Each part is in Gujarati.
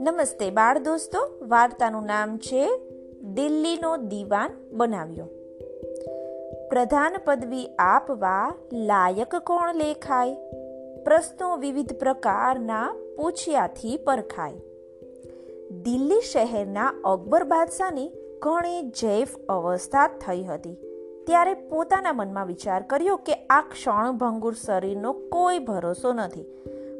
નમસ્તે બાળ દોસ્તો, વાર્તાનું નામ છે દિલ્હીનો દીવાન બનાવ્યો. પ્રધાન પદવી આપવા લાયક કોણ લેખાય? પ્રશ્નો વિવિધ પ્રકારના પૂછ્યાથી પરખાય. દિલ્હી શહેરના અકબર બાદશાહની ઘણી જૈફ અવસ્થા થઈ હતી. ત્યારે પોતાના મનમાં વિચાર કર્યો કે આ ક્ષણભંગુર શરીરનો કોઈ ભરોસો નથી.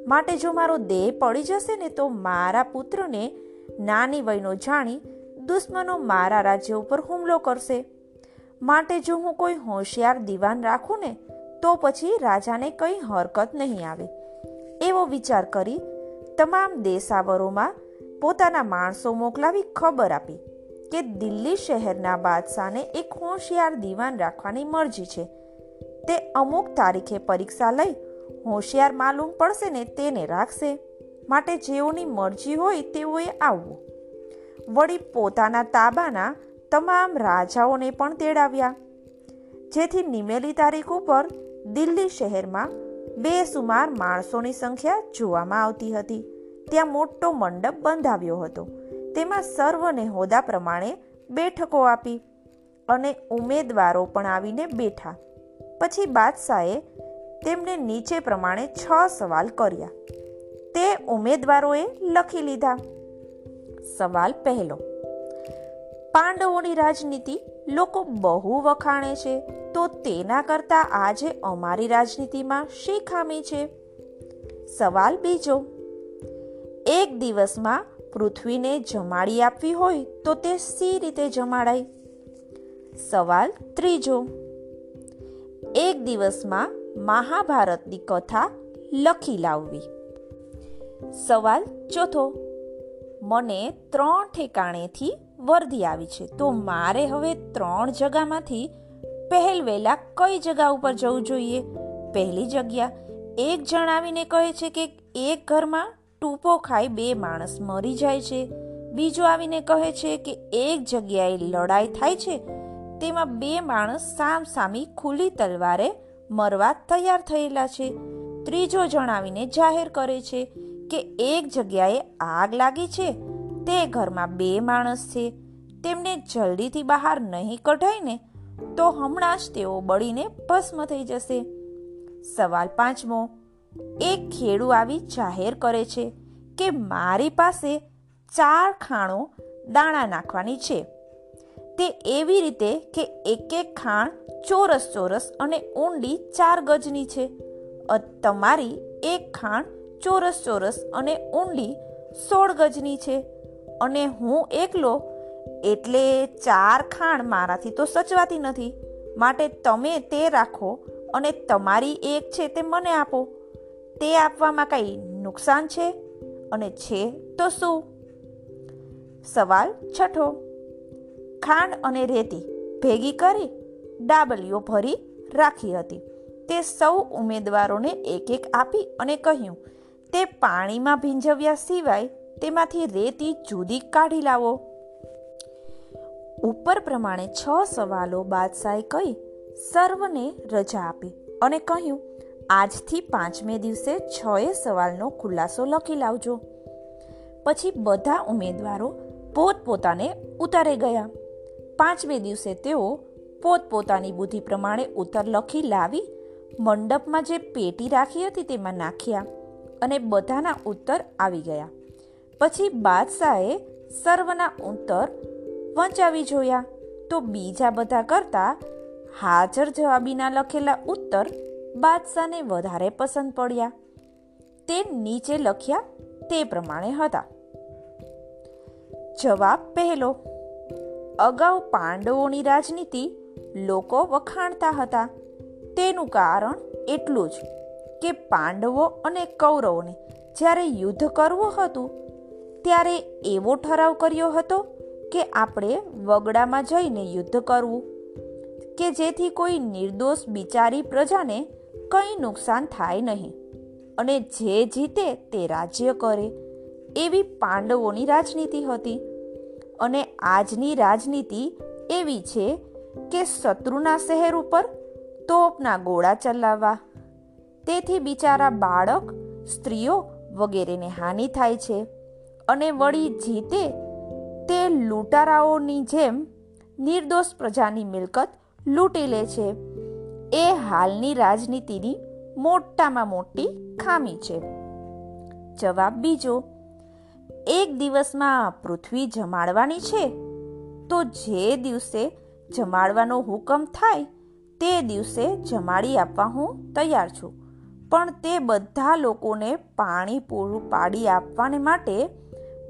માટે જો મારો દેહ પડી જશે ને તો મારા પુત્રને નાની વયનો જાણી દુશ્મનો મારા રાજ્ય ઉપર હુમલો કરશે. માટે જો હું કોઈ હોશિયાર દિવાન રાખું ને, તો પછી રાજાને કંઈ હરકત નહીં આવે. એવો વિચાર કરી તમામ દેશાવરોમાં પોતાના માણસો મોકલાવી ખબર આપી. કે દિલ્હી શહેરના બાદશાહને એક હોશિયાર દીવાન રાખવાની મરજી છે. તે અમુક તારીખે પરીક્ષા લઈ હોશિયાર માલુમ પડશે ને તેને રાખશે. માટે જેઓની મરજી હોય તેઓએ આવવું. વળી પોતાના તાબાના તમામ રાજાઓને પણ તેડાવ્યા. જેથી નિમેલી તારીખ ઉપર દિલ્હી શહેરમાં બેસુમાર માણસોની સંખ્યા જોવામાં આવતી હતી. ત્યાં મોટો મંડપ બંધાવ્યો હતો. તેમાં સર્વને હોદા પ્રમાણે બેઠકો આપી અને ઉમેદવારો પણ આવીને બેઠા. પછી બાદશાહે તેમને નીચે પ્રમાણે છ સવાલ કર્યા. તે ઉમેદવારોએ લખી લીધા. સવાલ પહેલો. પાંડવોની રાજનીતિ લોકો બહુ વખાણે છે, તો તેના કરતા આજે અમારી રાજનીતિમાં શી ખામી છે? સવાલ બીજો. એક દિવસમાં પૃથ્વીને જમાડી આપવી હોય તો તે સી રીતે જમાડાય? સવાલ ત્રીજો. એક દિવસમાં મહાભારતની કથા લખી લાવવી. સવાલ ચોથો. મને ત્રણ ઠેકાણેથી વર્ધી આવી છે, તો મારે હવે ત્રણ જગામાંથી પહેલવેલા કઈ જગા ઉપર જવું જોઈએ? પહેલી જગ્યા, એક જણાવીને કહે છે કે એક ઘરમાં ટૂપો ખાઈ બે માણસ મરી જાય છે. બીજો આવીને કહે છે કે એક જગ્યાએ લડાઈ થાય છે. તેમાં બે માણસ સામ સામી ખુલ્લી તલવારે મરવા તૈયાર થયેલા છે. ત્રીજો જણાવીને જાહેર કરે છે કે એક જગ્યાએ આગ લાગી છે. તે ઘરમાં બે માણસ છે. તેમને જલ્દીથી બહાર નહીં કઢાય ને તો હમણાં જ તેઓ બળીને ભસ્મ થઈ જશે. સવાલ પાંચમો એક ખેડૂ આવી જાહેર કરે છે કે મારી પાસે ચાર ખાણો દાણા નાખવાની છે. તે એવી રીતે કે એક એક ખાણ ચોરસ ચોરસ અને ઊંડી ચાર ગજની છે. તમારી એક ખાણ ચોરસ ચોરસ અને ઊંડી સોળ ગજની છે અને હું એકલો એટલે ચાર ખાણ મારાથી તો સચવાતી નથી. માટે તમે તે રાખો અને તમારી એક છે તે મને આપો. તે આપવામાં કંઈ નુકસાન છે? અને છે તો શું? સવાલ છઠ્ઠો. ખાંડ અને રેતી ભેગી કરી ડાબલીઓ ભરી રાખી હતી. તે સૌ ઉમેદવારોને એક એક આપી અને કહ્યું, તે પાણીમાં ભીંજવ્યા સિવાય તેમાંથી રેતી જુદી કાઢી લાવો. ઉપર પ્રમાણે છ સવાલો બાદશાહે કહી સર્વને રજા આપી અને કહ્યું આજથી પાંચમે દિવસે છ એ સવાલનો ખુલાસો લખી લાવજો. પછી બધા ઉમેદવારો પોતપોતાને ઉતારે ગયા. પાંચમે દિવસે તેઓ પોતપોતાની બુદ્ધિ પ્રમાણે ઉત્તર લખી લાવી મંડપમાં જે પેટી રાખી હતી તેમાં નાખ્યા અને બધાના ઉત્તર આવી ગયા. પછી બાદશાહે સર્વના ઉત્તર વંચાવી જોયા. તો બીજા બધા કરતા હાજર જવાબીના લખેલા ઉત્તર બાદશાહને વધારે પસંદ પડ્યા. તે નીચે લખ્યા તે પ્રમાણે હતા. જવાબ પહેલો. અગાઉ પાંડવોની રાજનીતિ લોકો વખાણતા હતા. તેનું કારણ એટલું જ કે પાંડવો અને કૌરવોને જ્યારે યુદ્ધ કરવું હતું, ત્યારે એવો ઠરાવ કર્યો હતો કે આપણે વગડામાં જઈને યુદ્ધ કરવું, કે જેથી કોઈ નિર્દોષ બિચારી પ્રજાને કંઈ નુકસાન થાય નહીં. અને જે જીતે તે રાજ્ય કરે. એવી પાંડવોની રાજનીતિ હતી. અને આજની રાજનીતિ એવી છે કે શત્રુના શહેર ઉપર તોપના ગોળા ચલાવવા. તેથી બિચારા બાળક, સ્ત્રીઓ વગેરેને હાનિ થાય છે. અને વળી જીતે તે લૂંટારાઓની જેમ નિર્દોષ પ્રજાની મિલકત લૂંટી લે છે. એ હાલની રાજનીતિની મોટામાં મોટી ખામી છે. જવાબ બીજો, એક દિવસમાં પૃથ્વી જમાડવાની છે? તો જે દિવસે જમાડવાનો હુકમ થાય, તે દિવસે જમાડી આપવા હું તૈયાર છું. પણ તે બધા લોકોને પાણી પૂરું પાડી આપવાને માટે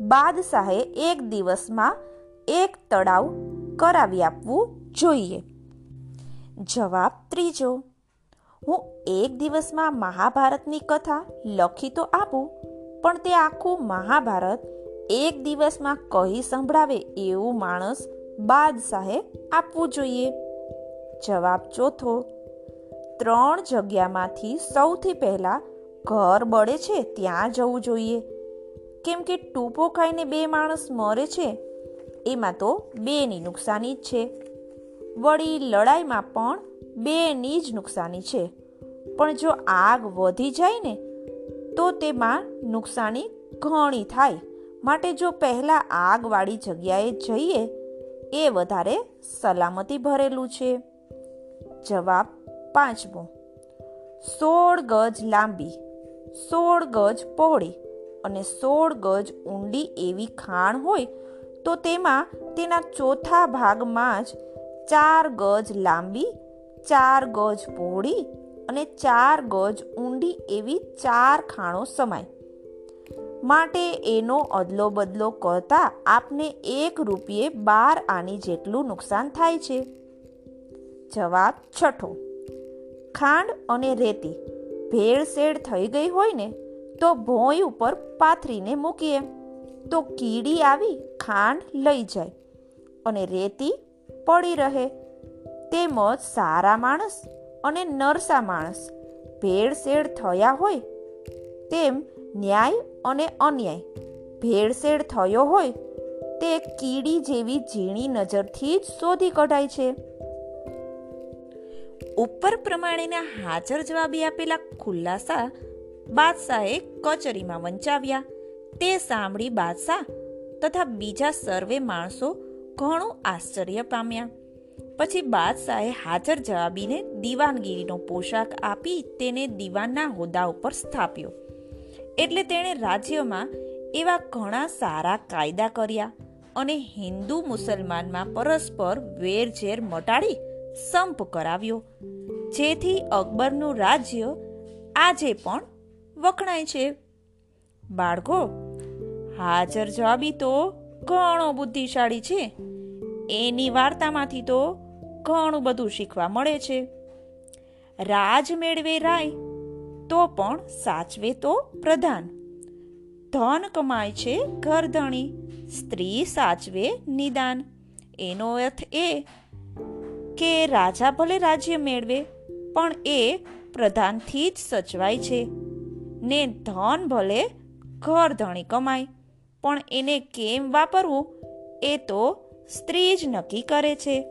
બાદશાહે એક દિવસમાં એક તળાવ કરાવી આપવું જોઈએ. જવાબ ત્રીજો. હું એક દિવસમાં મહાભારતની કથા લખી તો આપું, પણ તે આખું મહાભારત એક દિવસમાં કહી સંભળાવે એવું માણસ બાદશાહે આપવું જોઈએ. જવાબ ચોથો. ત્રણ જગ્યામાંથી સૌથી પહેલાં ઘર બળે છે ત્યાં જવું જોઈએ. કેમ કે ટૂંપો ખાઈને બે માણસ મરે છે, એમાં તો બેની નુકસાની જ છે. વળી લડાઈમાં પણ બેની જ નુકસાની છે. પણ જો આગ વધી જાય ને, તો તેમાં નુકસાની ઘણી થાય. માટે જો પહેલાં આગવાળી જગ્યાએ જઈએ, એ વધારે સલામતી ભરેલું છે. જવાબ પાંચમો. સોળ ગજ લાંબી, સોળ ગજ પહોળી અને સોળ ગજ ઊંડી એવી ખાણ હોય, તો તેમાં તેના ચોથા ભાગમાં જ ચાર ગજ લાંબી, ચાર ગજ પહોળી અને ચાર ગજ ઊંડી એવી ચાર ખાણો સમાય. માટે એનો અદલો બદલો કરતા આપને એક રૂપિયે બાર આની જેટલું નુકસાન થાય છે. જવાબ છઠ્ઠો. ખાંડ અને રેતી ભેળસેળ થઈ ગઈ હોય ને, તો ભોંય ઉપર પાથરીને મૂકીએ. તો કીડી આવી ખાંડ લઈ જાય અને રેતી પડી રહે. તેમજ સારા માણસ અને નરસા માણસ ભેળસેળ થયા હોય, તેમ ન્યાય અને અન્યાય ભેળસેળ થયો હોય, તે કીડી જેવી ઝીણી નજરથી જ શોધી કઢાય છે. ઉપર પ્રમાણેના હાજર જવાબી આપેલા ખુલાસા બાદશાહે કચેરીમાં વંચાવ્યા. તે સાંભળી બાદશાહ તથા બીજા સર્વે માણસો ઘણું આશ્ચર્ય પામ્યા. પછી બાદશાહે હાજર જવાબીને દીવાનગીરીનો પોશાક આપી તેને દીવાનના હોદ્દા ઉપર સ્થાપ્યો. એટલે તેણે રાજ્યમાં એવા ઘણા સારા કાયદા કર્યા અને હિન્દુ મુસલમાનમાં પરસ્પર વેરઝેર મટાડી સંપ કરાવ્યો. જેથી અકબરનું રાજ્ય આજે પણ વખણાય છે. બાળકો, હાજર જવાબી તો ઘણો બુદ્ધિશાળી છે. એની વાર્તામાંથી તો ઘણું બધું શીખવા મળે છે. રાજ મેળવે રાય, તો પણ સાચવે તો પ્રધાન. ધન કમાય છે ઘરધણી, સ્ત્રી સાચવે નિદાન. એનો અર્થ એ કે રાજા ભલે રાજ્ય મેળવે, પણ એ પ્રધાનથી જ સચવાય છે. ને ધન ભલે ઘર ધણી કમાય, પણ એને કેમ વાપરવું, એ તો સ્ત્રી જ નક્કી કરે છે.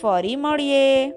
ફરી મળીએ.